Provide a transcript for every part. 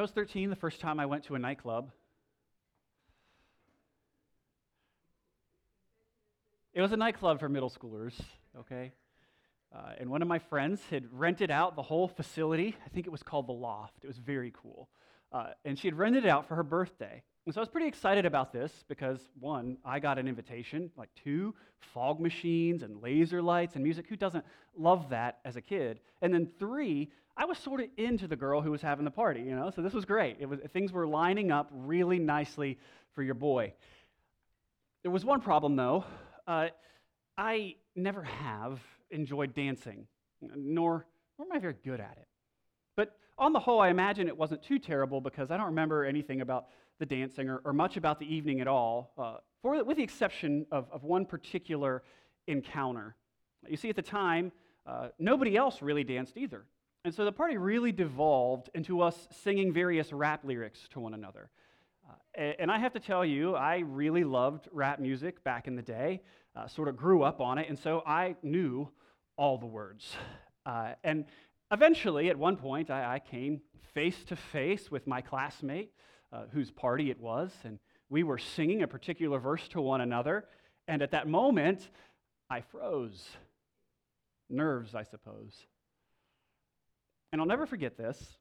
I was 13 the first time I went to a nightclub. It was a nightclub for middle schoolers, okay? Uh, and one of my friends had rented out the whole facility. I think it was called The Loft. It was very cool. Uh, and she had rented it out for her birthday. And so I was pretty excited about this because, one, I got an invitation, like two, fog machines and laser lights and music. Who doesn't love that as a kid? And then three, I was sort of into the girl who was having the party, you know? So this was great. It was, things were lining up really nicely for your boy. There was one problem, though. Uh, I never have enjoyed dancing, nor, nor am I very good at it. But on the whole, I imagine it wasn't too terrible because I don't remember anything about the dancing or, or much about the evening at all, uh, for, with the exception of, of one particular encounter. You see, at the time, uh, nobody else really danced either. And so the party really devolved into us singing various rap lyrics to one another. Uh, and I have to tell you, I really loved rap music back in the day, uh, sort of grew up on it, and so I knew all the words. Uh, and eventually, at one point, I, I came face to face with my classmate uh, whose party it was, and we were singing a particular verse to one another. And at that moment, I froze. Nerves, I suppose. And I'll never forget this.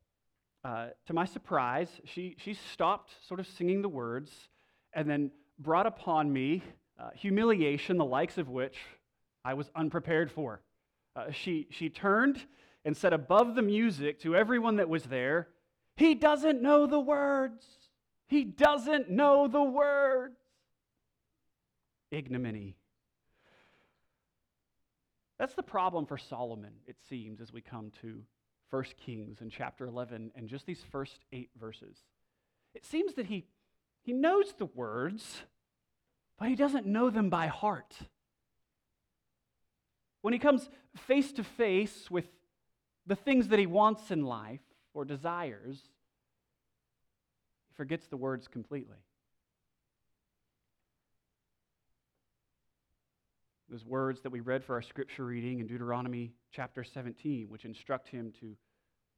Uh, to my surprise, she, she stopped sort of singing the words and then brought upon me uh, humiliation, the likes of which I was unprepared for. Uh, she, she turned and said above the music to everyone that was there, He doesn't know the words. He doesn't know the words. Ignominy. That's the problem for Solomon, it seems, as we come to 1 Kings in chapter 11 and just these first eight verses. It seems that he, he knows the words, but he doesn't know them by heart. When he comes face to face with the things that he wants in life or desires, he forgets the words completely. Those words that we read for our scripture reading in Deuteronomy chapter 17, which instruct him to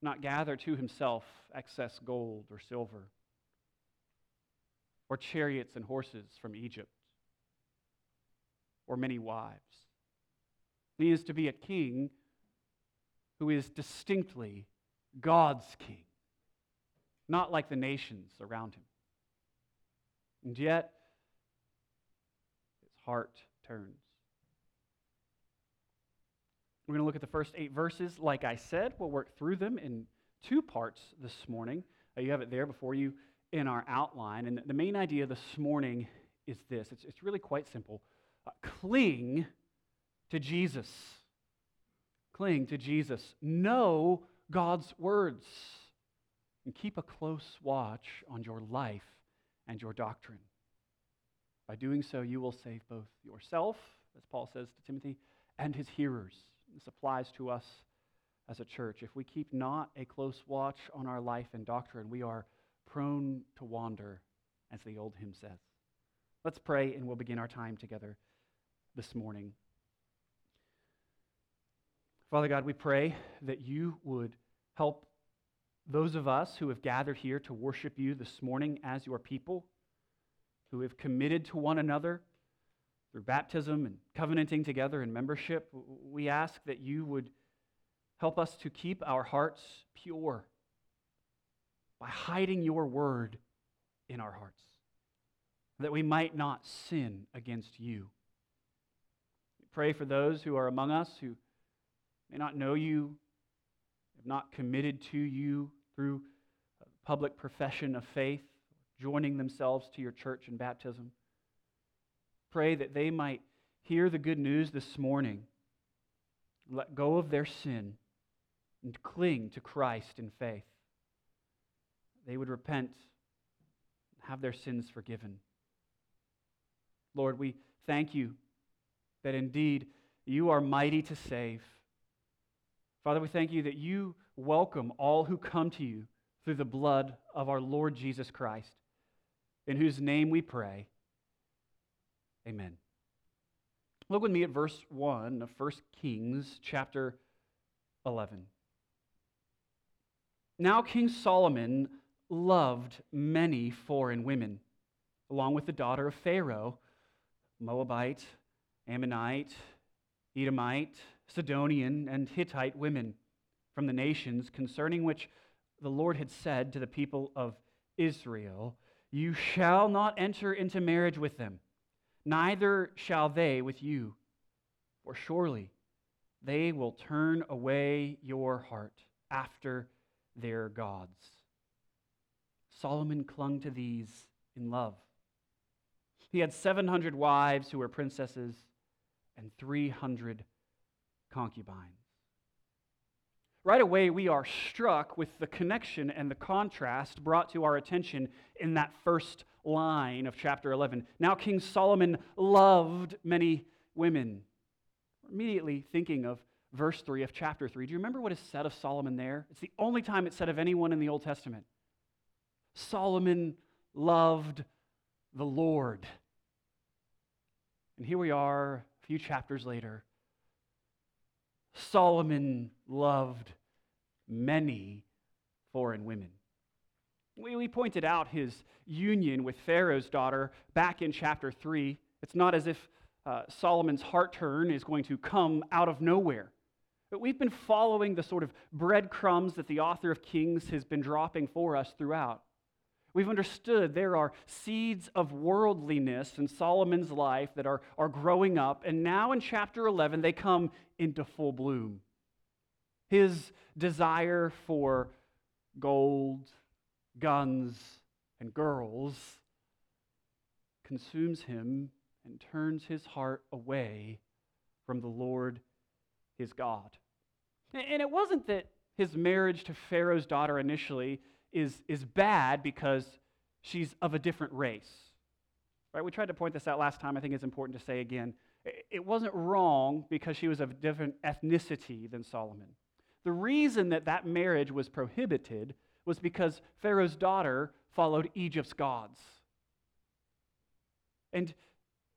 not gather to himself excess gold or silver, or chariots and horses from Egypt, or many wives. He is to be a king who is distinctly God's king not like the nations around him. And yet, his heart turns. We're going to look at the first eight verses. Like I said, we'll work through them in two parts this morning. Uh, you have it there before you in our outline. And the main idea this morning is this it's, it's really quite simple uh, cling to Jesus. Cling to Jesus. Know God's words and keep a close watch on your life and your doctrine. By doing so, you will save both yourself, as Paul says to Timothy, and his hearers. This applies to us as a church. If we keep not a close watch on our life and doctrine, we are prone to wander, as the old hymn says. Let's pray, and we'll begin our time together this morning. Father God, we pray that you would help those of us who have gathered here to worship you this morning as your people, who have committed to one another through baptism and covenanting together in membership, we ask that you would help us to keep our hearts pure by hiding your word in our hearts, that we might not sin against you. We pray for those who are among us who may not know you have not committed to you through uh, public profession of faith, joining themselves to your church in baptism. Pray that they might hear the good news this morning, let go of their sin, and cling to Christ in faith. They would repent, have their sins forgiven. Lord, we thank you that indeed you are mighty to save. Father, we thank you that you welcome all who come to you through the blood of our Lord Jesus Christ, in whose name we pray. Amen. Look with me at verse 1 of 1 Kings chapter 11. Now King Solomon loved many foreign women, along with the daughter of Pharaoh, Moabite, Ammonite, Edomite, Sidonian, and Hittite women from the nations concerning which the Lord had said to the people of Israel, You shall not enter into marriage with them, neither shall they with you, for surely they will turn away your heart after their gods. Solomon clung to these in love. He had 700 wives who were princesses and 300 concubines. Right away, we are struck with the connection and the contrast brought to our attention in that first line of chapter 11. Now, King Solomon loved many women. Immediately thinking of verse 3 of chapter 3. Do you remember what is said of Solomon there? It's the only time it's said of anyone in the Old Testament. Solomon loved the Lord. And here we are, a few chapters later. Solomon loved many foreign women. We, we pointed out his union with Pharaoh's daughter back in chapter 3. It's not as if uh, Solomon's heart turn is going to come out of nowhere. But we've been following the sort of breadcrumbs that the author of Kings has been dropping for us throughout. We've understood there are seeds of worldliness in Solomon's life that are, are growing up, and now in chapter 11, they come into full bloom. His desire for gold, guns, and girls consumes him and turns his heart away from the Lord his God. And it wasn't that his marriage to Pharaoh's daughter initially is, is bad because she's of a different race. Right? We tried to point this out last time. I think it's important to say again. It wasn't wrong because she was of a different ethnicity than Solomon. The reason that that marriage was prohibited was because Pharaoh's daughter followed Egypt's gods. And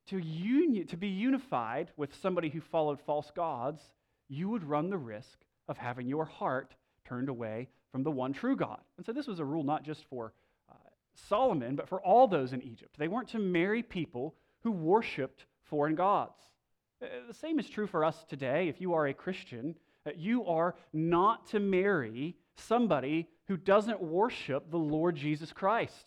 to, uni- to be unified with somebody who followed false gods, you would run the risk of having your heart turned away from the one true God. And so this was a rule not just for uh, Solomon, but for all those in Egypt. They weren't to marry people who worshiped foreign gods. Uh, the same is true for us today. If you are a Christian, uh, you are not to marry somebody who doesn't worship the Lord Jesus Christ.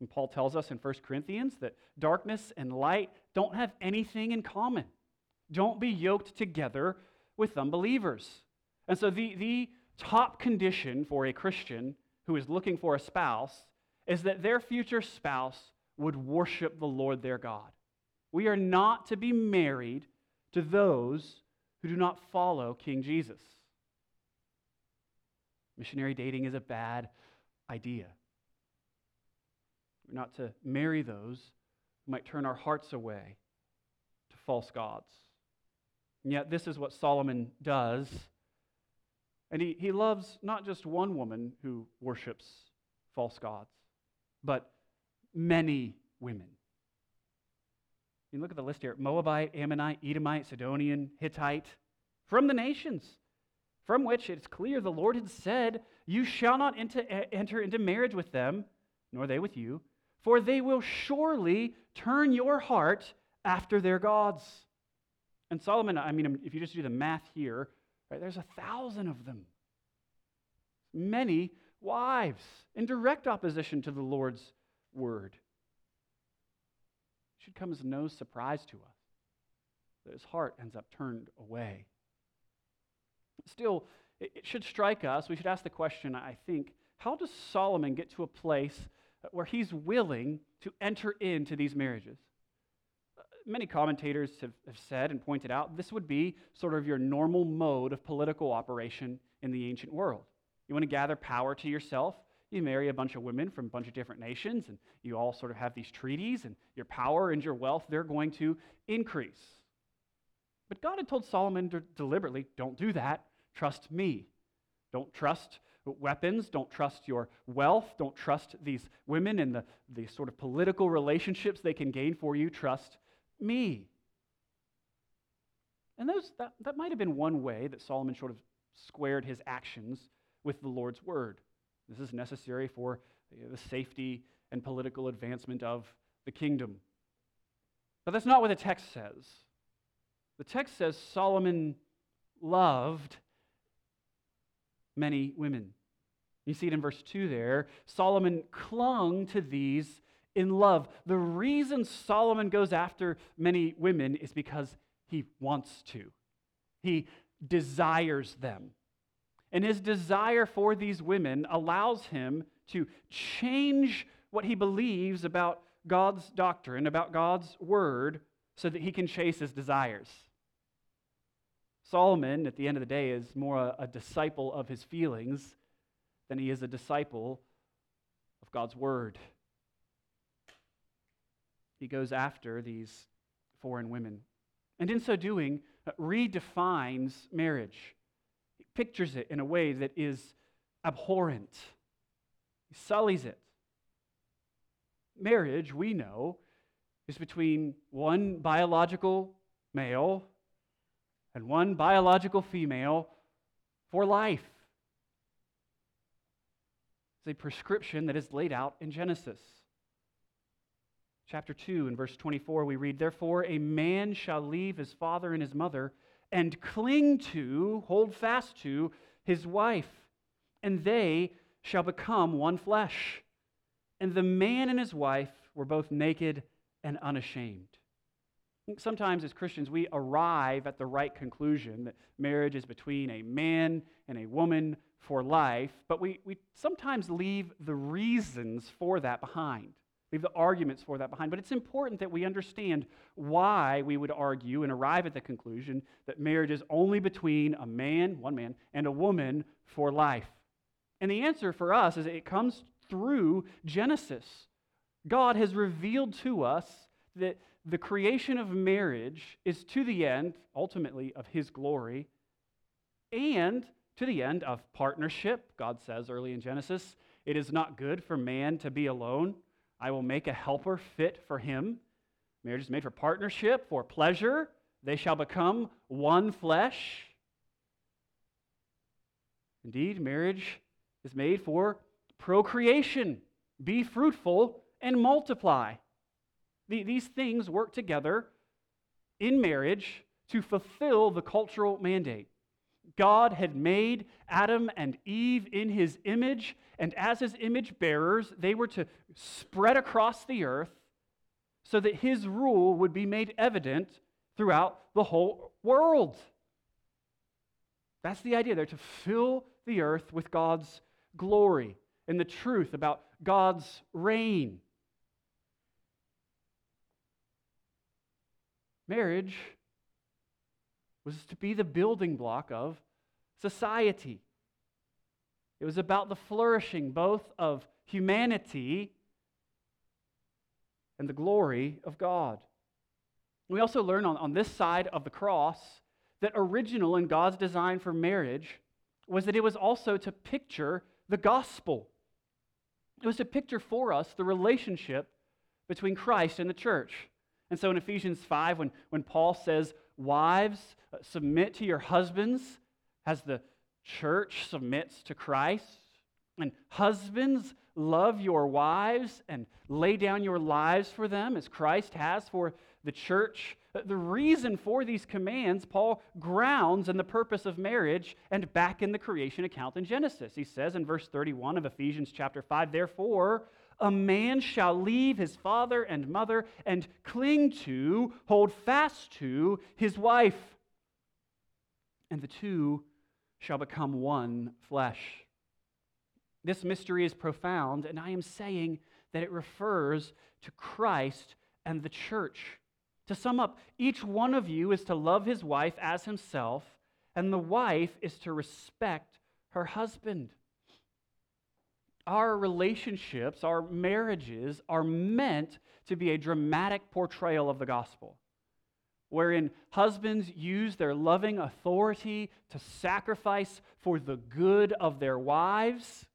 And Paul tells us in 1 Corinthians that darkness and light don't have anything in common. Don't be yoked together with unbelievers. And so the, the top condition for a Christian who is looking for a spouse is that their future spouse would worship the Lord their God. We are not to be married to those who do not follow King Jesus. Missionary dating is a bad idea. We're not to marry those who might turn our hearts away to false gods. And yet, this is what Solomon does and he, he loves not just one woman who worships false gods, but many women. You look at the list here Moabite, Ammonite, Edomite, Sidonian, Hittite, from the nations, from which it's clear the Lord had said, You shall not enter, into marriage with them, nor they with you, for they will surely turn your heart after their gods. And Solomon, I mean, if you just do the math here, Right? There's a thousand of them. Many wives in direct opposition to the Lord's word. It should come as no surprise to us that his heart ends up turned away. Still, it should strike us. We should ask the question, I think, how does Solomon get to a place uh, where he's willing to enter into these marriages? Uh, many commentators have, have said and pointed out this would be sort of your normal mode of political operation in the ancient world. You want to gather power to yourself, you marry a bunch of women from a bunch of different nations, and you all sort of have these treaties, and your power and your wealth, they're going to increase. But God had told Solomon to deliberately don't do that. Trust me. Don't trust weapons. Don't trust your wealth. Don't trust these women and the, the sort of political relationships they can gain for you. Trust me. And those, that, that might have been one way that Solomon sort of squared his actions with the Lord's word. This is necessary for the safety and political advancement of the kingdom. But that's not what the text says. The text says Solomon loved many women. You see it in verse 2 there. Solomon clung to these in love. The reason Solomon goes after many women is because he wants to, he desires them. And his desire for these women allows him to change what he believes about God's doctrine, about God's word, so that he can chase his desires. Solomon, at the end of the day, is more a, a disciple of his feelings than he is a disciple of God's word. He goes after these foreign women. And in so doing, redefines marriage. He pictures it in a way that is abhorrent, he sullies it. Marriage, we know, is between one biological male and one biological female for life. It's a prescription that is laid out in Genesis. Chapter 2, in verse 24, we read, Therefore, a man shall leave his father and his mother and cling to, hold fast to, his wife, and they shall become one flesh. And the man and his wife were both naked and unashamed. Sometimes, as Christians, we arrive at the right conclusion that marriage is between a man and a woman for life, but we, we sometimes leave the reasons for that behind, leave the arguments for that behind. But it's important that we understand why we would argue and arrive at the conclusion that marriage is only between a man, one man, and a woman for life. And the answer for us is it comes through Genesis. God has revealed to us that the creation of marriage is to the end, ultimately, of His glory and to the end of partnership. God says early in Genesis, It is not good for man to be alone. I will make a helper fit for him. Marriage is made for partnership, for pleasure. They shall become one flesh. Indeed, marriage is made for procreation. Be fruitful and multiply. These things work together in marriage to fulfill the cultural mandate. God had made Adam and Eve in his image, and as his image bearers, they were to spread across the earth so that his rule would be made evident throughout the whole world. That's the idea. They're to fill the earth with God's glory and the truth about God's reign. Marriage was to be the building block of society. It was about the flourishing both of humanity and the glory of God. We also learn on, on this side of the cross that original in God's design for marriage was that it was also to picture the gospel. It was to picture for us the relationship between Christ and the church. And so in Ephesians 5, when, when Paul says, Wives, uh, submit to your husbands as the church submits to Christ. And husbands, love your wives and lay down your lives for them as Christ has for the church. Uh, the reason for these commands, Paul grounds in the purpose of marriage and back in the creation account in Genesis. He says in verse 31 of Ephesians chapter 5, Therefore, a man shall leave his father and mother and cling to, hold fast to his wife, and the two shall become one flesh. This mystery is profound, and I am saying that it refers to Christ and the church. To sum up, each one of you is to love his wife as himself, and the wife is to respect her husband. Our relationships, our marriages are meant to be a dramatic portrayal of the gospel, wherein husbands use their loving authority to sacrifice for the good of their wives,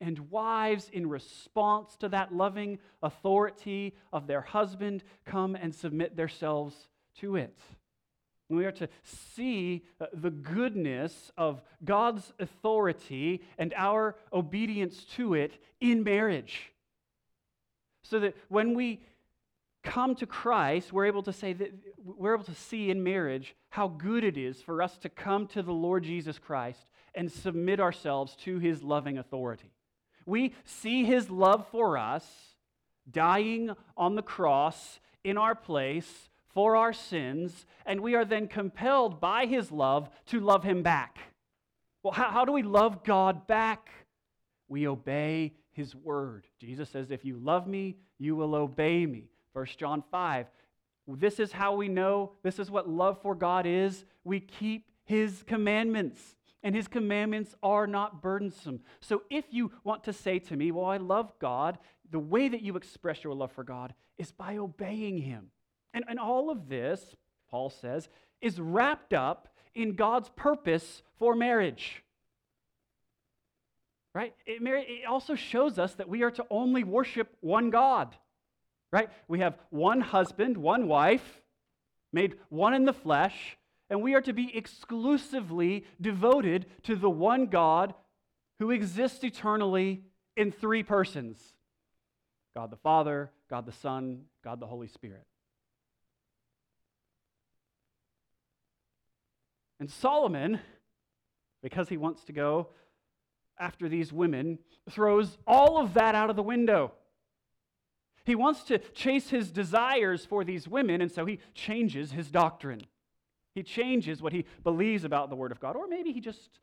and wives, in response to that loving authority of their husband, come and submit themselves to it. We are to see uh, the goodness of God's authority and our obedience to it in marriage. So that when we come to Christ, we're able to say that we're able to see in marriage how good it is for us to come to the Lord Jesus Christ and submit ourselves to his loving authority. We see his love for us dying on the cross in our place for our sins, and we are then compelled by his love to love him back. Well, how, how do we love God back? We obey his word. Jesus says, If you love me, you will obey me. 1 John 5. This is how we know, this is what love for God is. We keep his commandments, and his commandments are not burdensome. So if you want to say to me, Well, I love God, the way that you express your love for God is by obeying him. And, and all of this, Paul says, is wrapped up in God's purpose for marriage. Right? It, it also shows us that we are to only worship one God. Right? We have one husband, one wife, made one in the flesh, and we are to be exclusively devoted to the one God who exists eternally in three persons God the Father, God the Son, God the Holy Spirit. And Solomon, because he wants to go after these women, throws all of that out of the window. He wants to chase his desires for these women, and so he changes his doctrine. He changes what he believes about the Word of God, or maybe he just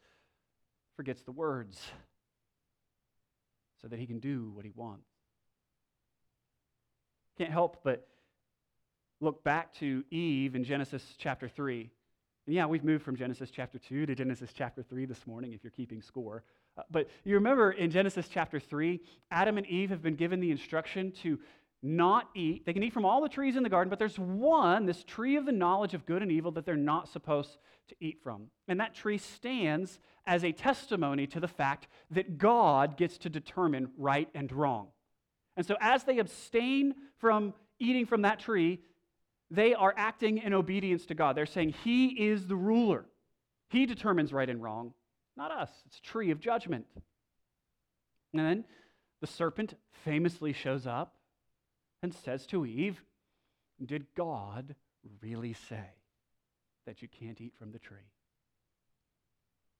forgets the words so that he can do what he wants. Can't help but look back to Eve in Genesis chapter 3. And yeah, we've moved from Genesis chapter 2 to Genesis chapter 3 this morning, if you're keeping score. Uh, but you remember in Genesis chapter 3, Adam and Eve have been given the instruction to not eat. They can eat from all the trees in the garden, but there's one, this tree of the knowledge of good and evil, that they're not supposed to eat from. And that tree stands as a testimony to the fact that God gets to determine right and wrong. And so as they abstain from eating from that tree, they are acting in obedience to God. They're saying, He is the ruler. He determines right and wrong, not us. It's a tree of judgment. And then the serpent famously shows up and says to Eve, Did God really say that you can't eat from the tree?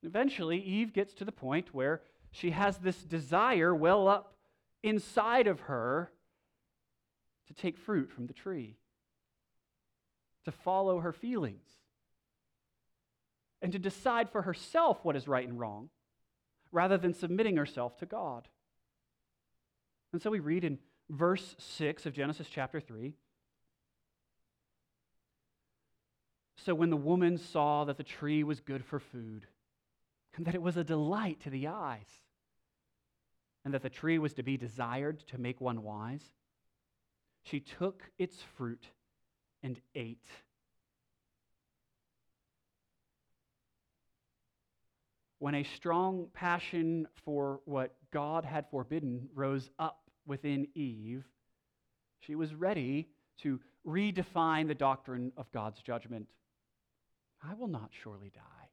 Eventually, Eve gets to the point where she has this desire well up inside of her to take fruit from the tree to follow her feelings and to decide for herself what is right and wrong rather than submitting herself to God. And so we read in verse 6 of Genesis chapter 3 So when the woman saw that the tree was good for food, and that it was a delight to the eyes, and that the tree was to be desired to make one wise, she took its fruit and ate. When a strong passion for what God had forbidden rose up within Eve, she was ready to redefine the doctrine of God's judgment. I will not surely die.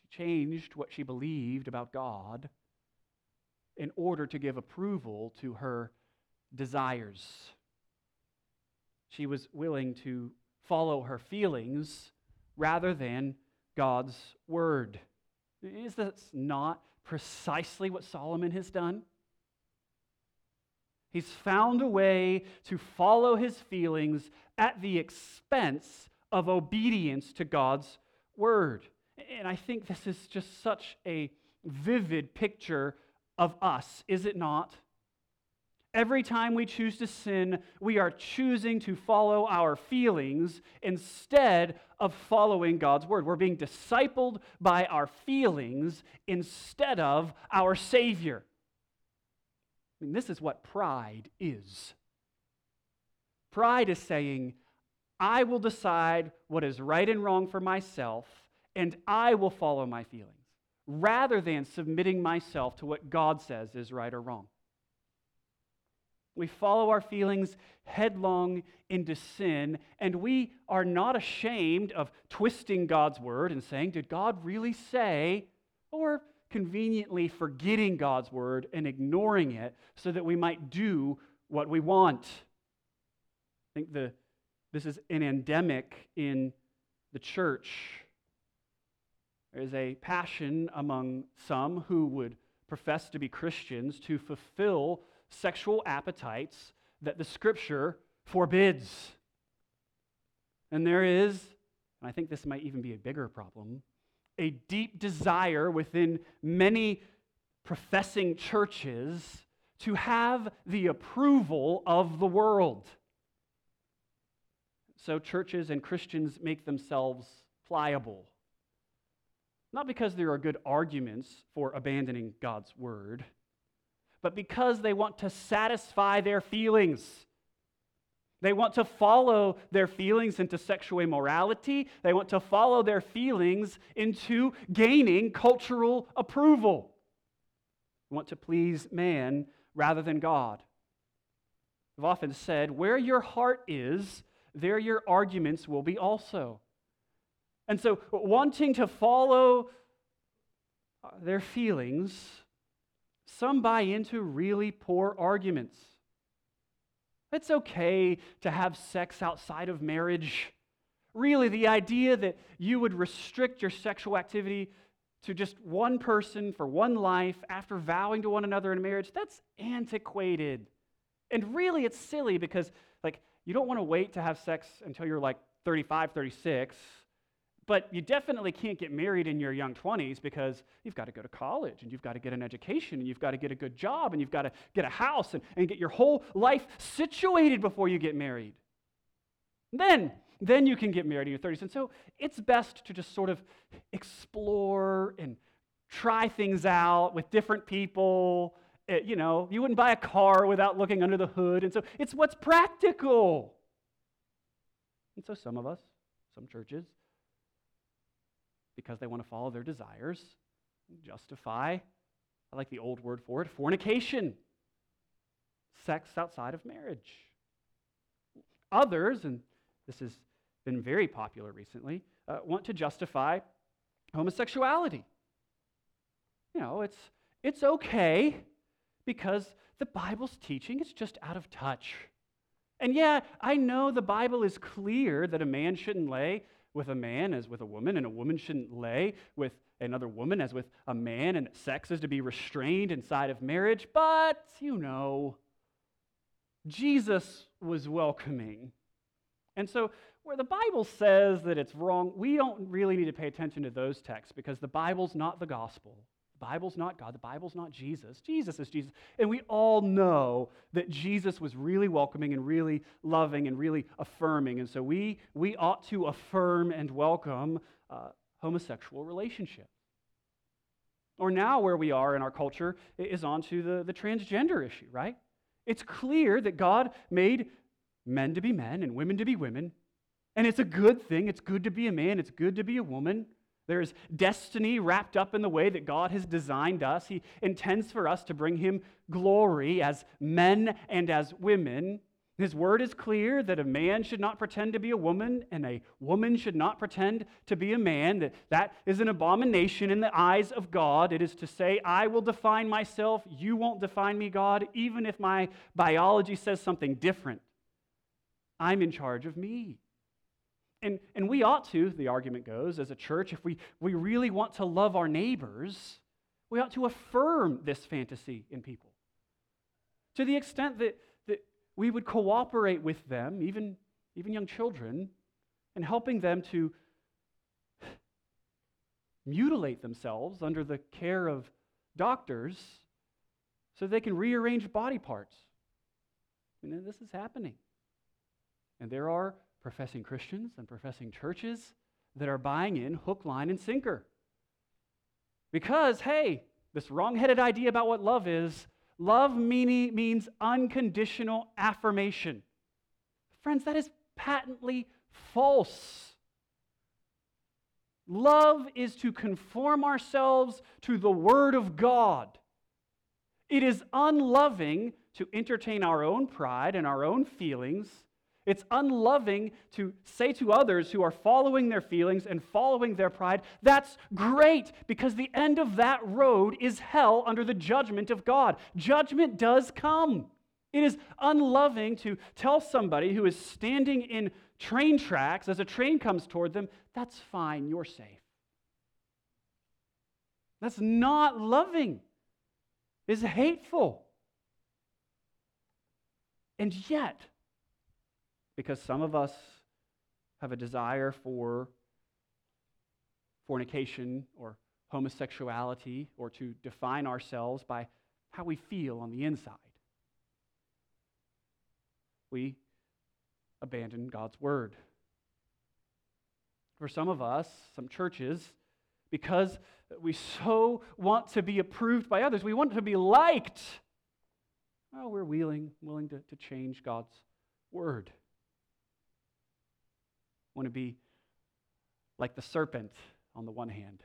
She changed what she believed about God in order to give approval to her desires. She was willing to follow her feelings rather than God's word. Is this not precisely what Solomon has done? He's found a way to follow his feelings at the expense of obedience to God's word. And I think this is just such a vivid picture of us, is it not? Every time we choose to sin, we are choosing to follow our feelings instead of following God's word. We're being discipled by our feelings instead of our Savior. I mean, this is what pride is. Pride is saying, I will decide what is right and wrong for myself, and I will follow my feelings, rather than submitting myself to what God says is right or wrong. We follow our feelings headlong into sin, and we are not ashamed of twisting God's word and saying, Did God really say? Or conveniently forgetting God's word and ignoring it so that we might do what we want. I think the, this is an endemic in the church. There is a passion among some who would profess to be Christians to fulfill sexual appetites that the scripture forbids. And there is, and I think this might even be a bigger problem, a deep desire within many professing churches to have the approval of the world. So churches and Christians make themselves pliable. Not because there are good arguments for abandoning God's word, but because they want to satisfy their feelings. They want to follow their feelings into sexual immorality. They want to follow their feelings into gaining cultural approval. They want to please man rather than God. I've often said, where your heart is, there your arguments will be also. And so, wanting to follow uh, their feelings, some buy into really poor arguments. It's okay to have sex outside of marriage. Really, the idea that you would restrict your sexual activity to just one person for one life after vowing to one another in marriage, that's antiquated. And really, it's silly because, like, you don't want to wait to have sex until you're like 35, 36 but you definitely can't get married in your young 20s because you've got to go to college and you've got to get an education and you've got to get a good job and you've got to get a house and, and get your whole life situated before you get married. Then, then you can get married in your 30s. And so it's best to just sort of explore and try things out with different people. It, eh, you know, you wouldn't buy a car without looking under the hood. And so it's what's practical. And so some of us, some churches, because they want to follow their desires, justify, I like the old word for it, fornication, sex outside of marriage. Others, and this has been very popular recently, uh, want to justify homosexuality. You know, it's, it's okay because the Bible's teaching is just out of touch. And yeah, I know the Bible is clear that a man shouldn't lay with a man as with a woman, and a woman shouldn't lay with another woman as with a man, and sex is to be restrained inside of marriage. But, you know, Jesus was welcoming. And so, where the Bible says that it's wrong, we don't really need to pay attention to those texts because the Bible's not the gospel. Bible's not God, the Bible's not Jesus. Jesus is Jesus. And we all know that Jesus was really welcoming and really loving and really affirming. And so we, we ought to affirm and welcome uh, homosexual relationships. Or now, where we are in our culture is onto the, the transgender issue, right? It's clear that God made men to be men and women to be women. And it's a good thing. It's good to be a man, it's good to be a woman. There's destiny wrapped up in the way that God has designed us. He intends for us to bring Him glory as men and as women. His word is clear that a man should not pretend to be a woman and a woman should not pretend to be a man, that that is an abomination in the eyes of God. It is to say, I will define myself, you won't define me, God, even if my biology says something different. I'm in charge of me. And, and we ought to, the argument goes, as a church, if we, we really want to love our neighbors, we ought to affirm this fantasy in people. To the extent that, that we would cooperate with them, even, even young children, in helping them to mutilate themselves under the care of doctors so they can rearrange body parts. And this is happening. And there are professing Christians and professing churches that are buying in hook, line, and sinker. Because, hey, this wrong headed idea about what love is love meaning, means unconditional affirmation. Friends, that is patently false. Love is to conform ourselves to the Word of God. It is unloving to entertain our own pride and our own feelings. It's unloving to say to others who are following their feelings and following their pride, that's great, because the end of that road is hell under the judgment of God. Judgment does come. It is unloving to tell somebody who is standing in train tracks as a train comes toward them, that's fine, you're safe. That's not loving. It's hateful. And yet, because some of us have a desire for fornication or homosexuality or to define ourselves by how we feel on the inside, we abandon God's word. For some of us, some churches, because we so want to be approved by others, we want to be liked. Well, we're willing, willing to, to change God's word. Want to be like the serpent on the one hand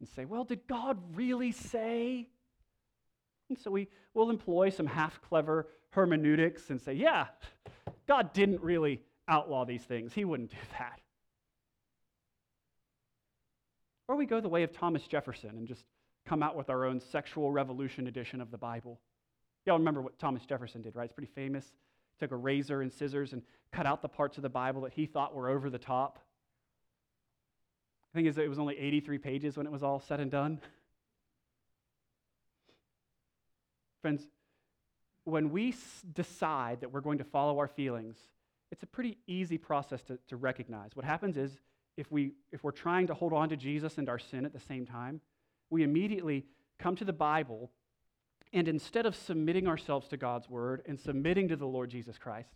and say, well, did God really say? And so we will employ some half clever hermeneutics and say, yeah, God didn't really outlaw these things. He wouldn't do that. Or we go the way of Thomas Jefferson and just come out with our own sexual revolution edition of the Bible. Y'all remember what Thomas Jefferson did, right? It's pretty famous. Took a razor and scissors and cut out the parts of the Bible that he thought were over the top. I think it was only 83 pages when it was all said and done. Friends, when we decide that we're going to follow our feelings, it's a pretty easy process to, to recognize. What happens is, if, we, if we're trying to hold on to Jesus and our sin at the same time, we immediately come to the Bible, and instead of submitting ourselves to God's word and submitting to the Lord Jesus Christ,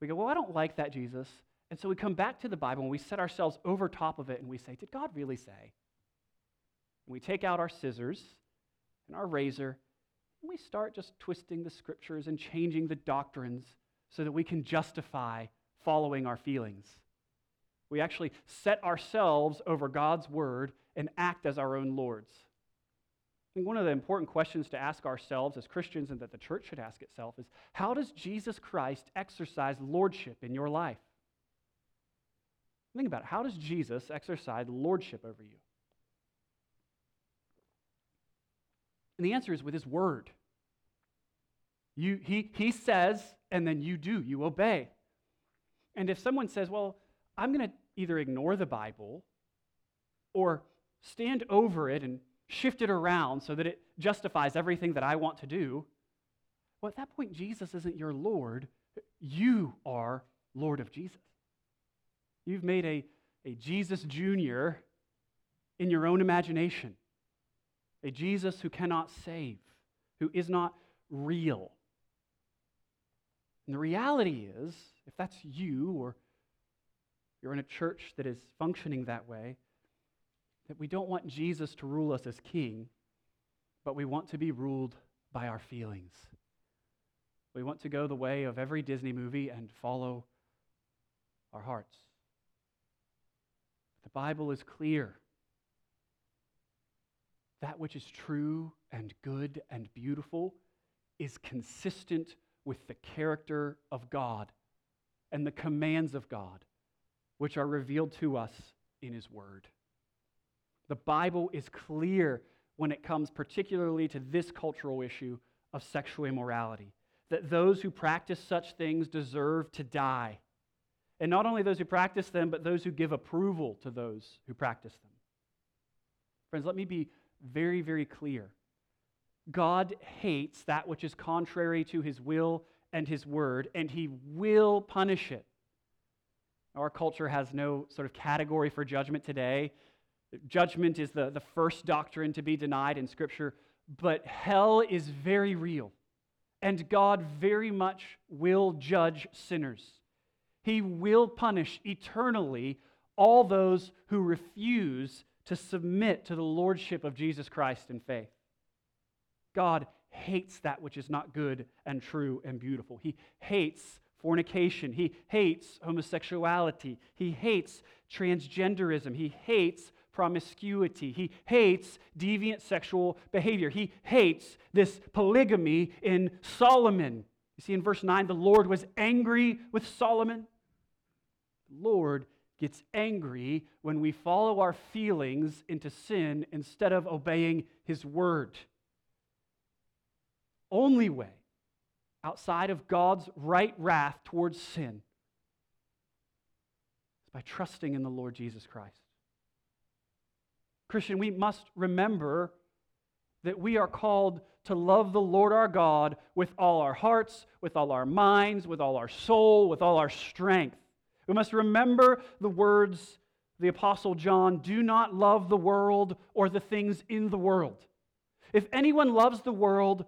we go, Well, I don't like that, Jesus. And so we come back to the Bible and we set ourselves over top of it and we say, Did God really say? And we take out our scissors and our razor and we start just twisting the scriptures and changing the doctrines so that we can justify following our feelings. We actually set ourselves over God's word and act as our own lords. Think one of the important questions to ask ourselves as Christians and that the church should ask itself is how does Jesus Christ exercise lordship in your life? Think about it. How does Jesus exercise lordship over you? And the answer is with his word. You, he, he says, and then you do, you obey. And if someone says, well, I'm going to either ignore the Bible or stand over it and shift it around so that it justifies everything that I want to do, well, at that point, Jesus isn't your Lord. You are Lord of Jesus. You've made a, a Jesus Junior in your own imagination a Jesus who cannot save, who is not real. And the reality is, if that's you or you're in a church that is functioning that way, that we don't want Jesus to rule us as king, but we want to be ruled by our feelings. We want to go the way of every Disney movie and follow our hearts. The Bible is clear that which is true and good and beautiful is consistent with the character of God and the commands of God, which are revealed to us in His Word. The Bible is clear when it comes particularly to this cultural issue of sexual immorality, that those who practice such things deserve to die. And not only those who practice them, but those who give approval to those who practice them. Friends, let me be very, very clear. God hates that which is contrary to his will and his word, and he will punish it. Our culture has no sort of category for judgment today. Judgment is the, the first doctrine to be denied in Scripture, but hell is very real, and God very much will judge sinners. He will punish eternally all those who refuse to submit to the lordship of Jesus Christ in faith. God hates that which is not good and true and beautiful. He hates fornication. He hates homosexuality. He hates transgenderism. He hates promiscuity. He hates deviant sexual behavior. He hates this polygamy in Solomon. You see, in verse 9, the Lord was angry with Solomon. The Lord gets angry when we follow our feelings into sin instead of obeying his word. Only way outside of God's right wrath towards sin is by trusting in the Lord Jesus Christ. Christian, we must remember that we are called to love the Lord our God with all our hearts, with all our minds, with all our soul, with all our strength. We must remember the words the Apostle John do not love the world or the things in the world. If anyone loves the world,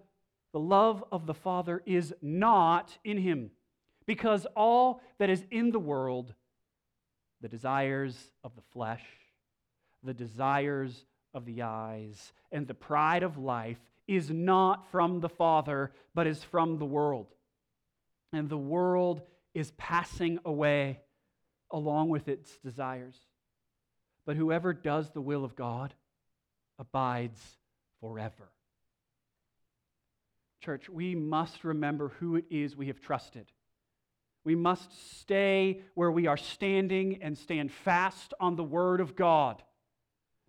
the love of the Father is not in him, because all that is in the world, the desires of the flesh, the desires of the eyes, and the pride of life, is not from the Father, but is from the world. And the world is passing away along with its desires. But whoever does the will of God abides forever. Church, we must remember who it is we have trusted. We must stay where we are standing and stand fast on the Word of God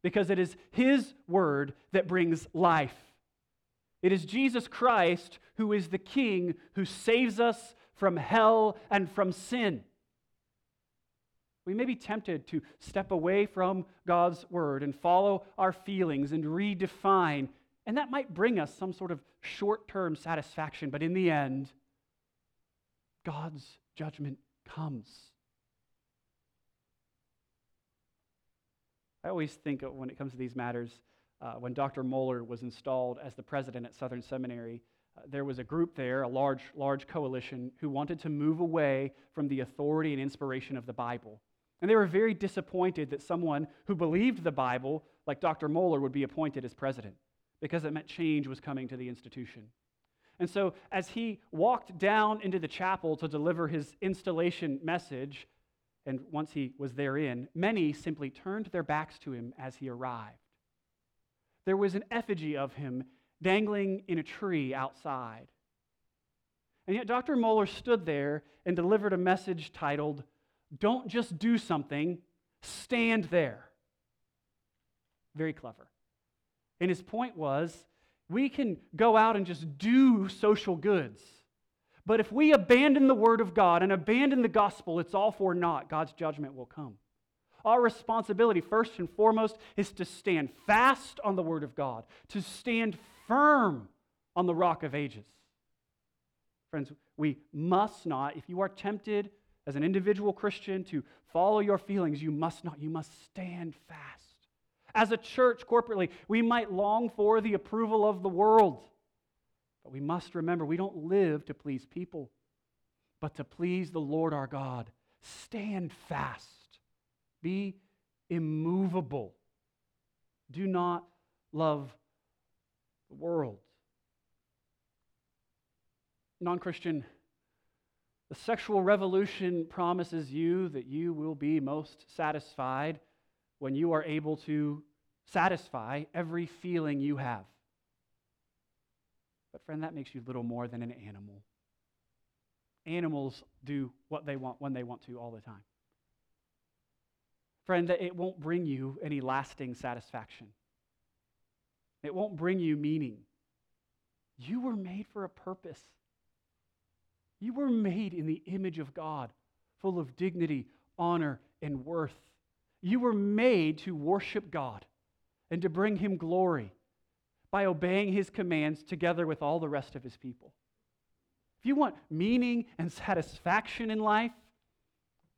because it is His Word that brings life. It is Jesus Christ who is the King who saves us from hell and from sin. We may be tempted to step away from God's word and follow our feelings and redefine, and that might bring us some sort of short term satisfaction, but in the end, God's judgment comes. I always think when it comes to these matters, uh, when Dr. Mohler was installed as the president at Southern Seminary, uh, there was a group there, a large, large coalition, who wanted to move away from the authority and inspiration of the Bible. And they were very disappointed that someone who believed the Bible, like Dr. Mohler, would be appointed as president because it meant change was coming to the institution. And so, as he walked down into the chapel to deliver his installation message, and once he was therein, many simply turned their backs to him as he arrived. There was an effigy of him dangling in a tree outside. And yet, Dr. Mohler stood there and delivered a message titled, don't just do something, stand there. Very clever. And his point was we can go out and just do social goods. But if we abandon the word of God and abandon the gospel, it's all for naught. God's judgment will come. Our responsibility, first and foremost, is to stand fast on the word of God, to stand firm on the rock of ages. Friends, we must not, if you are tempted as an individual Christian to follow your feelings, you must not. You must stand fast. As a church, corporately, we might long for the approval of the world. But we must remember we don't live to please people, but to please the Lord our God. Stand fast. Be immovable. Do not love the world. Non Christian the sexual revolution promises you that you will be most satisfied when you are able to satisfy every feeling you have. But, friend, that makes you little more than an animal. Animals do what they want when they want to all the time. Friend, it won't bring you any lasting satisfaction. It won't bring you meaning. You were made for a purpose. You were made in the image of God, full of dignity, honor, and worth. You were made to worship God and to bring Him glory by obeying His commands together with all the rest of His people. If you want meaning and satisfaction in life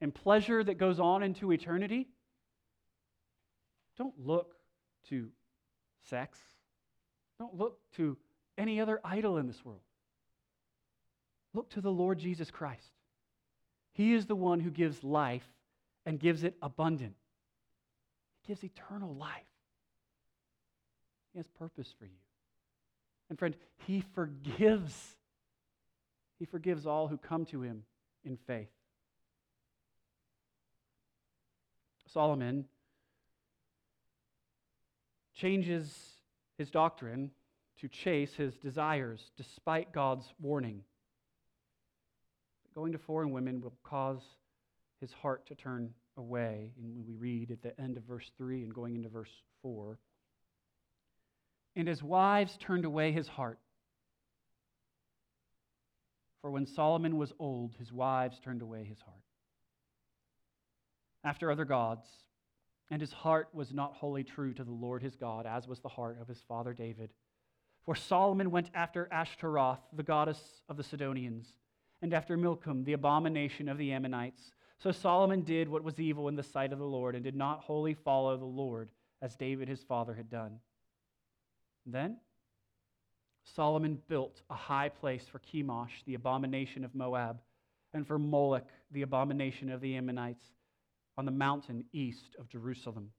and pleasure that goes on into eternity, don't look to sex. Don't look to any other idol in this world. Look to the Lord Jesus Christ. He is the one who gives life and gives it abundant. He gives eternal life. He has purpose for you. And friend, He forgives. He forgives all who come to Him in faith. Solomon changes his doctrine to chase his desires despite God's warning. Going to foreign women will cause his heart to turn away. And we read at the end of verse 3 and going into verse 4. And his wives turned away his heart. For when Solomon was old, his wives turned away his heart after other gods, and his heart was not wholly true to the Lord his God, as was the heart of his father David. For Solomon went after Ashtaroth, the goddess of the Sidonians, and after Milcom, the abomination of the Ammonites. So Solomon did what was evil in the sight of the Lord, and did not wholly follow the Lord, as David his father had done. Then Solomon built a high place for Chemosh, the abomination of Moab, and for Moloch, the abomination of the Ammonites, on the mountain east of Jerusalem.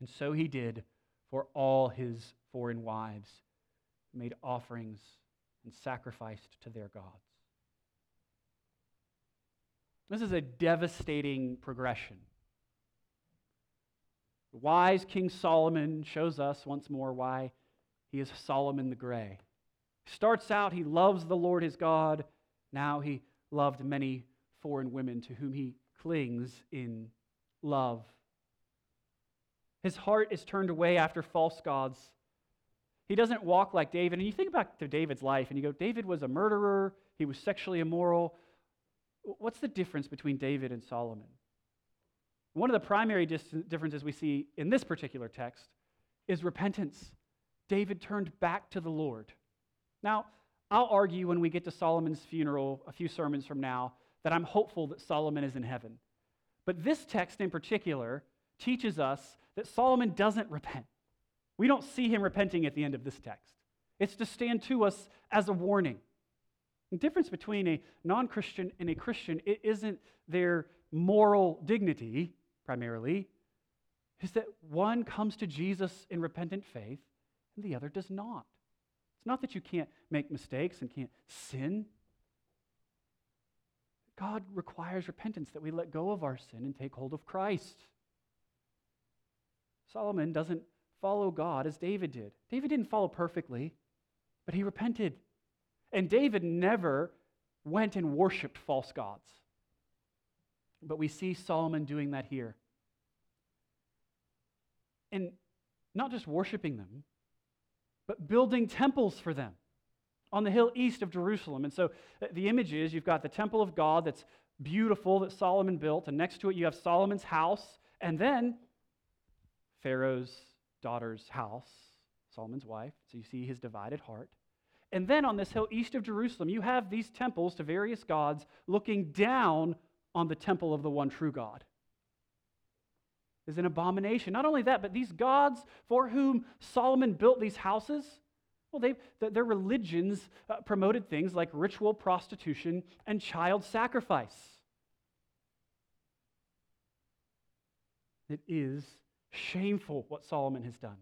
And so he did for all his foreign wives, made offerings and sacrificed to their gods. This is a devastating progression. The wise King Solomon shows us once more why he is Solomon the Gray. Starts out, he loves the Lord his God. Now he loved many foreign women to whom he clings in love. His heart is turned away after false gods. He doesn't walk like David. And you think back to David's life and you go, David was a murderer, he was sexually immoral. What's the difference between David and Solomon? One of the primary differences we see in this particular text is repentance. David turned back to the Lord. Now, I'll argue when we get to Solomon's funeral a few sermons from now that I'm hopeful that Solomon is in heaven. But this text in particular teaches us that Solomon doesn't repent. We don't see him repenting at the end of this text. It's to stand to us as a warning. The difference between a non Christian and a Christian it isn't their moral dignity, primarily, is that one comes to Jesus in repentant faith and the other does not. It's not that you can't make mistakes and can't sin. God requires repentance, that we let go of our sin and take hold of Christ. Solomon doesn't follow God as David did. David didn't follow perfectly, but he repented. And David never went and worshiped false gods. But we see Solomon doing that here. And not just worshiping them, but building temples for them on the hill east of Jerusalem. And so uh, the image is you've got the temple of God that's beautiful that Solomon built, and next to it you have Solomon's house, and then Pharaoh's daughter's house, Solomon's wife. So you see his divided heart. And then on this hill east of Jerusalem, you have these temples to various gods looking down on the temple of the one true God. Is an abomination. Not only that, but these gods for whom Solomon built these houses, well, they, their religions uh, promoted things like ritual prostitution and child sacrifice. It is shameful what Solomon has done.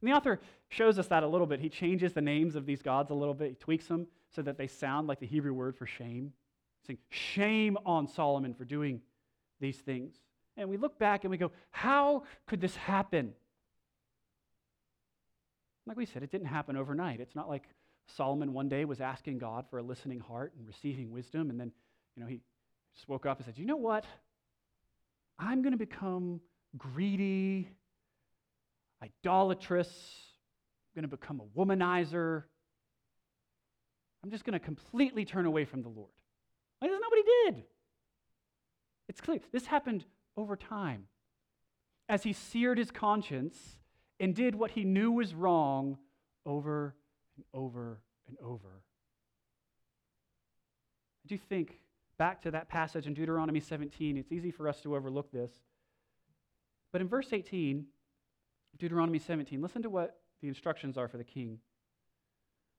And the author shows us that a little bit. He changes the names of these gods a little bit, he tweaks them so that they sound like the Hebrew word for shame. Saying, shame on Solomon for doing these things. And we look back and we go, how could this happen? Like we said, it didn't happen overnight. It's not like Solomon one day was asking God for a listening heart and receiving wisdom, and then, you know, he just woke up and said, You know what? I'm going to become greedy, idolatrous, I'm going to become a womanizer. I'm just going to completely turn away from the Lord. Like, that's not what he did. It's clear. This happened over time. As he seared his conscience and did what he knew was wrong over and over and over. I do think back to that passage in Deuteronomy 17. It's easy for us to overlook this. But in verse 18, Deuteronomy 17, listen to what the instructions are for the king.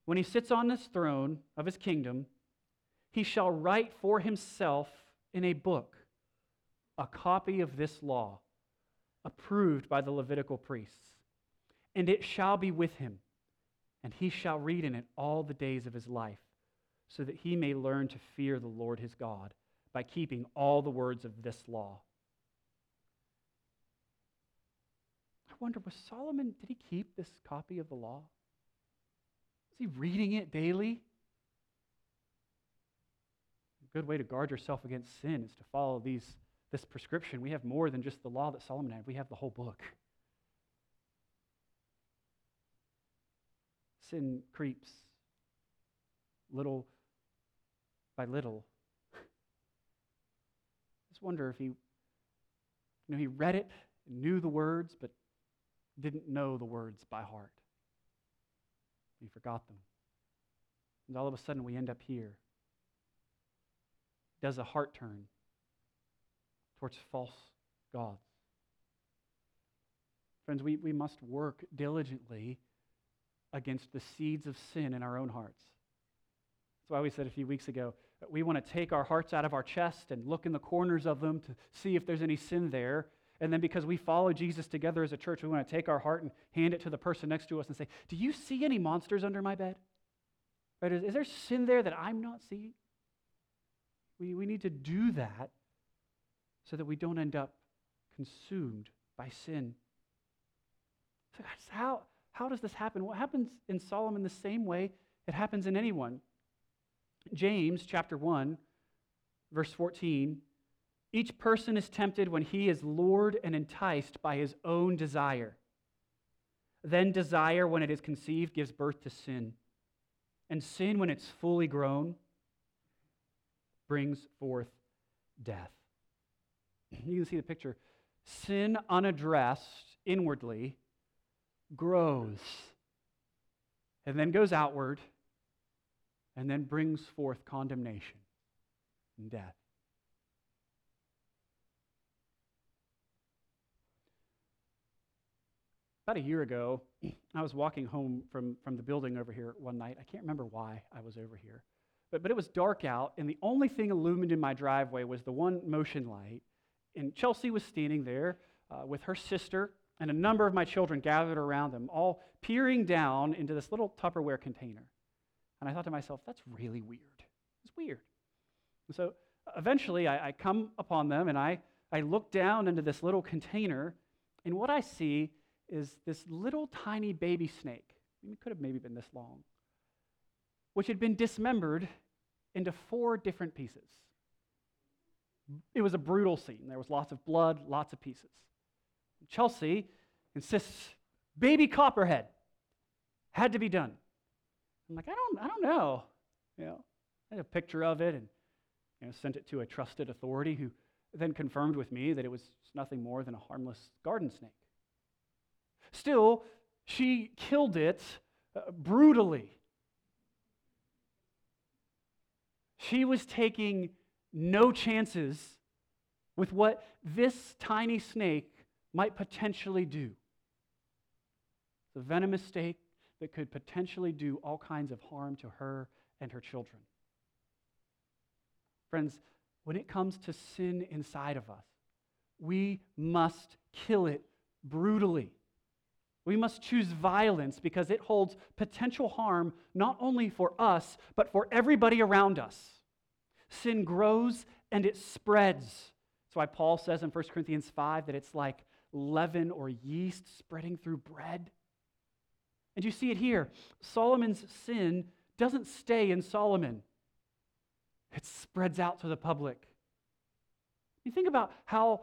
When he sits on this throne of his kingdom, he shall write for himself in a book a copy of this law, approved by the Levitical priests and it shall be with him, and he shall read in it all the days of his life, so that he may learn to fear the Lord his God by keeping all the words of this law. I wonder was Solomon, did he keep this copy of the law? Was he reading it daily? A good way to guard yourself against sin is to follow these, this prescription. We have more than just the law that Solomon had, we have the whole book. Sin creeps little by little. I just wonder if he, you know, he read it, knew the words, but didn't know the words by heart. He forgot them. And all of a sudden we end up here. Does a heart turn towards false gods? Friends, we, we must work diligently against the seeds of sin in our own hearts. That's why we said a few weeks ago we want to take our hearts out of our chest and look in the corners of them to see if there's any sin there. And then because we follow Jesus together as a church, we want to take our heart and hand it to the person next to us and say, Do you see any monsters under my bed? Right? Is, is there sin there that I'm not seeing? We, we need to do that so that we don't end up consumed by sin. So, guys, how, how does this happen? What happens in Solomon the same way it happens in anyone? James chapter 1, verse 14 each person is tempted when he is lured and enticed by his own desire. Then desire, when it is conceived, gives birth to sin. And sin, when it's fully grown, brings forth death. You can see the picture. Sin unaddressed inwardly grows and then goes outward and then brings forth condemnation and death. About a year ago, I was walking home from, from the building over here one night. I can't remember why I was over here. But, but it was dark out, and the only thing illumined in my driveway was the one motion light. And Chelsea was standing there uh, with her sister and a number of my children gathered around them, all peering down into this little Tupperware container. And I thought to myself, that's really weird. It's weird. And so eventually I, I come upon them and I, I look down into this little container, and what I see is this little tiny baby snake. It could have maybe been this long, which had been dismembered into four different pieces. It was a brutal scene. There was lots of blood, lots of pieces. Chelsea insists baby copperhead had to be done. I'm like, I don't, I don't know. You know, I had a picture of it and you know, sent it to a trusted authority who then confirmed with me that it was nothing more than a harmless garden snake. Still, she killed it uh, brutally. She was taking no chances with what this tiny snake might potentially do. It's a venomous snake that could potentially do all kinds of harm to her and her children. Friends, when it comes to sin inside of us, we must kill it brutally. We must choose violence because it holds potential harm not only for us, but for everybody around us. Sin grows and it spreads. That's why Paul says in 1 Corinthians 5 that it's like leaven or yeast spreading through bread. And you see it here. Solomon's sin doesn't stay in Solomon, it spreads out to the public. You think about how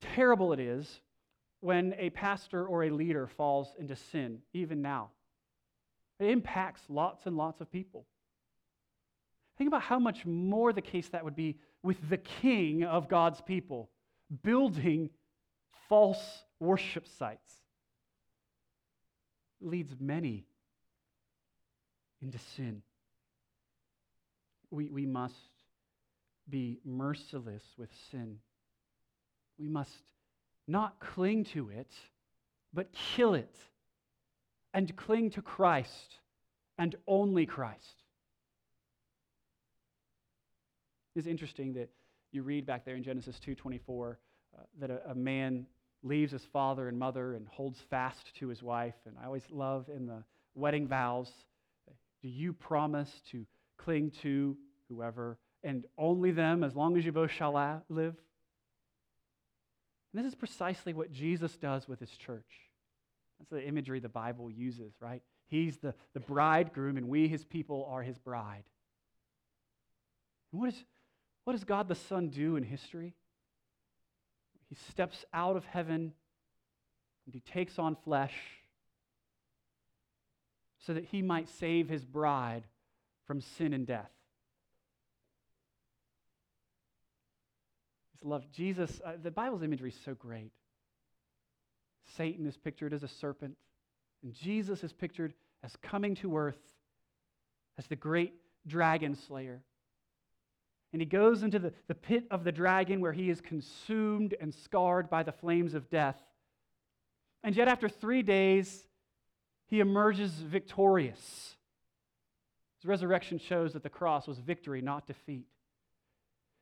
terrible it is when a pastor or a leader falls into sin, even now. It impacts lots and lots of people. Think about how much more the case that would be with the king of God's people building false worship sites. It leads many into sin. We, we must be merciless with sin. We must not cling to it, but kill it and cling to Christ and only Christ. It's interesting that you read back there in Genesis 2:24 uh, that a, a man leaves his father and mother and holds fast to his wife. And I always love in the wedding vows, do you promise to cling to whoever and only them as long as you both shall live? And this is precisely what Jesus does with his church. That's the imagery the Bible uses, right? He's the, the bridegroom, and we, his people, are his bride. And what, is, what does God the Son do in history? He steps out of heaven and he takes on flesh so that he might save his bride from sin and death. His love, Jesus, uh, the Bible's imagery is so great. Satan is pictured as a serpent, and Jesus is pictured as coming to earth as the great dragon slayer. And he goes into the, the pit of the dragon where he is consumed and scarred by the flames of death. And yet, after three days, he emerges victorious. His resurrection shows that the cross was victory, not defeat.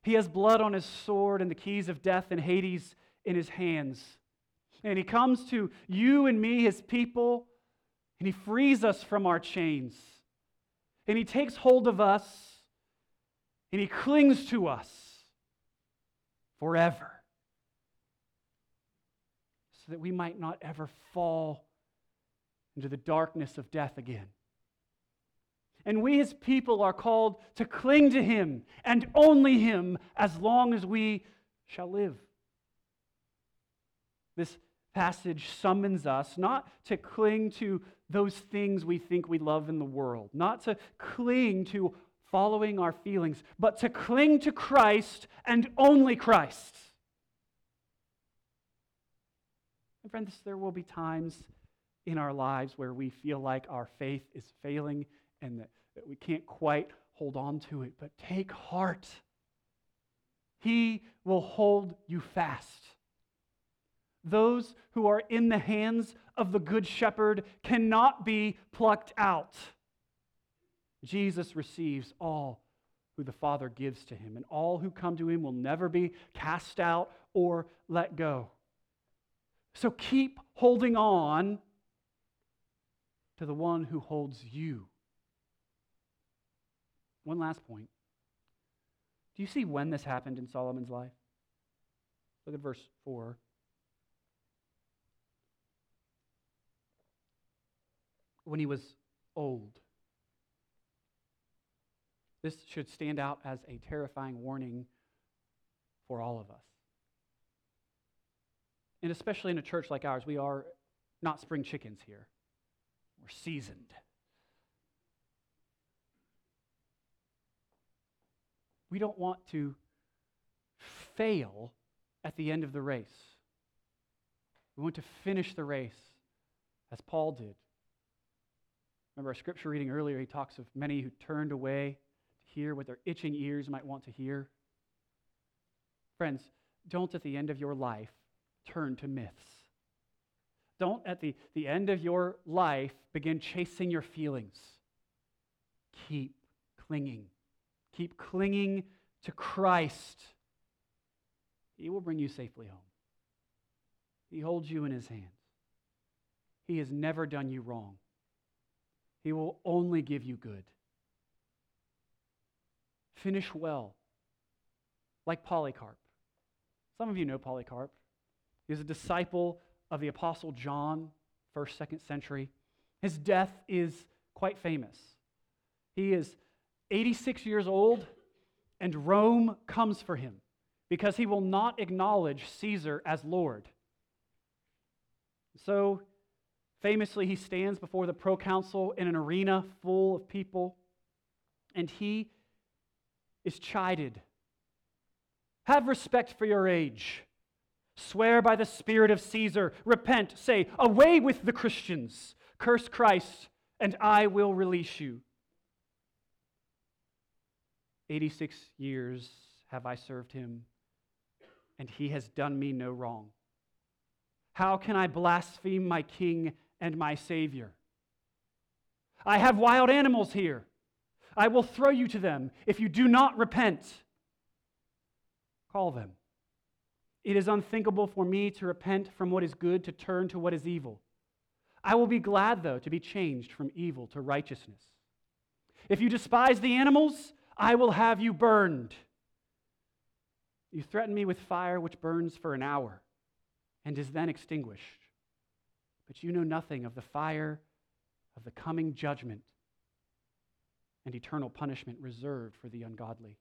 He has blood on his sword and the keys of death and Hades in his hands. And he comes to you and me, his people, and he frees us from our chains. And he takes hold of us and he clings to us forever so that we might not ever fall into the darkness of death again. And we, his people, are called to cling to him and only him as long as we shall live. This passage summons us not to cling to those things we think we love in the world, not to cling to following our feelings, but to cling to Christ and only Christ. And friends, there will be times in our lives where we feel like our faith is failing and that, that we can't quite hold on to it. But take heart. He will hold you fast. Those who are in the hands of the Good Shepherd cannot be plucked out. Jesus receives all who the Father gives to him, and all who come to him will never be cast out or let go. So keep holding on to the one who holds you. One last point. Do you see when this happened in Solomon's life? Look at verse 4. When he was old. This should stand out as a terrifying warning for all of us. And especially in a church like ours, we are not spring chickens here. We're seasoned. We don't want to fail at the end of the race. We want to finish the race as Paul did. Remember our scripture reading earlier, he talks of many who turned away hear what their itching ears might want to hear. Friends, don't at the end of your life turn to myths. Don't at the, the end of your life begin chasing your feelings. Keep clinging. Keep clinging to Christ. He will bring you safely home. He holds you in his hands. He has never done you wrong. He will only give you good. Finish well, like Polycarp. Some of you know Polycarp. He was a disciple of the Apostle John, first, second century. His death is quite famous. He is 86 years old, and Rome comes for him because he will not acknowledge Caesar as Lord. So, famously, he stands before the proconsul in an arena full of people, and he is chided. Have respect for your age. Swear by the spirit of Caesar. Repent. Say, Away with the Christians. Curse Christ, and I will release you. 86 years have I served him, and he has done me no wrong. How can I blaspheme my king and my Savior? I have wild animals here. I will throw you to them if you do not repent. Call them. It is unthinkable for me to repent from what is good to turn to what is evil. I will be glad, though, to be changed from evil to righteousness. If you despise the animals, I will have you burned. You threaten me with fire which burns for an hour and is then extinguished. but you know nothing of the fire of the coming judgment and eternal punishment reserved for the ungodly.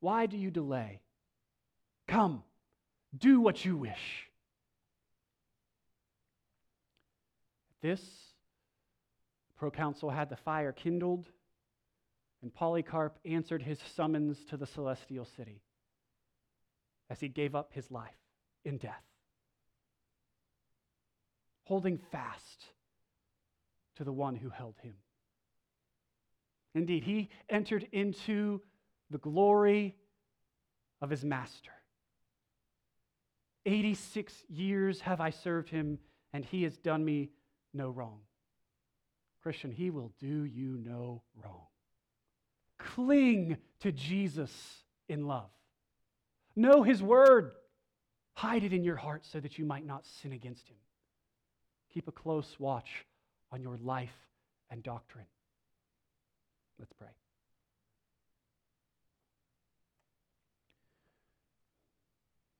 Why do you delay? Come, do what you wish. This proconsul had the fire kindled, and Polycarp answered his summons to the celestial city as he gave up his life in death, holding fast to the one who held him. Indeed, he entered into the glory of his master. 86 years have I served him, and he has done me no wrong. Christian, he will do you no wrong. Cling to Jesus in love. Know his word. Hide it in your heart so that you might not sin against him. Keep a close watch on your life and doctrine. Let's pray.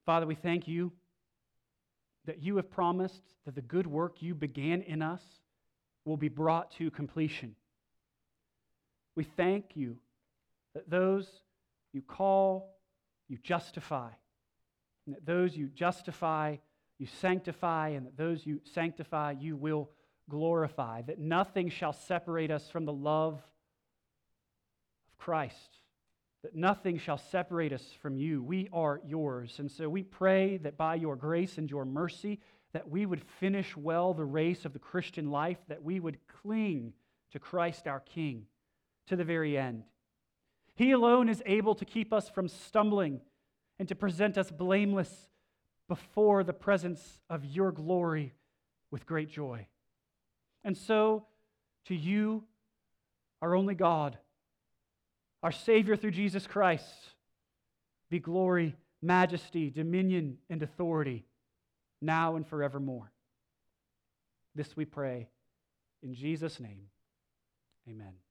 Father, we thank you that you have promised that the good work you began in us will be brought to completion. We thank you that those you call, you justify, and that those you justify, you sanctify, and that those you sanctify, you will glorify, that nothing shall separate us from the love Christ that nothing shall separate us from you. We are yours. And so we pray that by your grace and your mercy, that we would finish well the race of the Christian life, that we would cling to Christ our King to the very end. He alone is able to keep us from stumbling and to present us blameless before the presence of your glory with great joy. And so, to you, our only God, our Savior through Jesus Christ, be glory, majesty, dominion, and authority now and forevermore. This we pray in Jesus' name. Amen.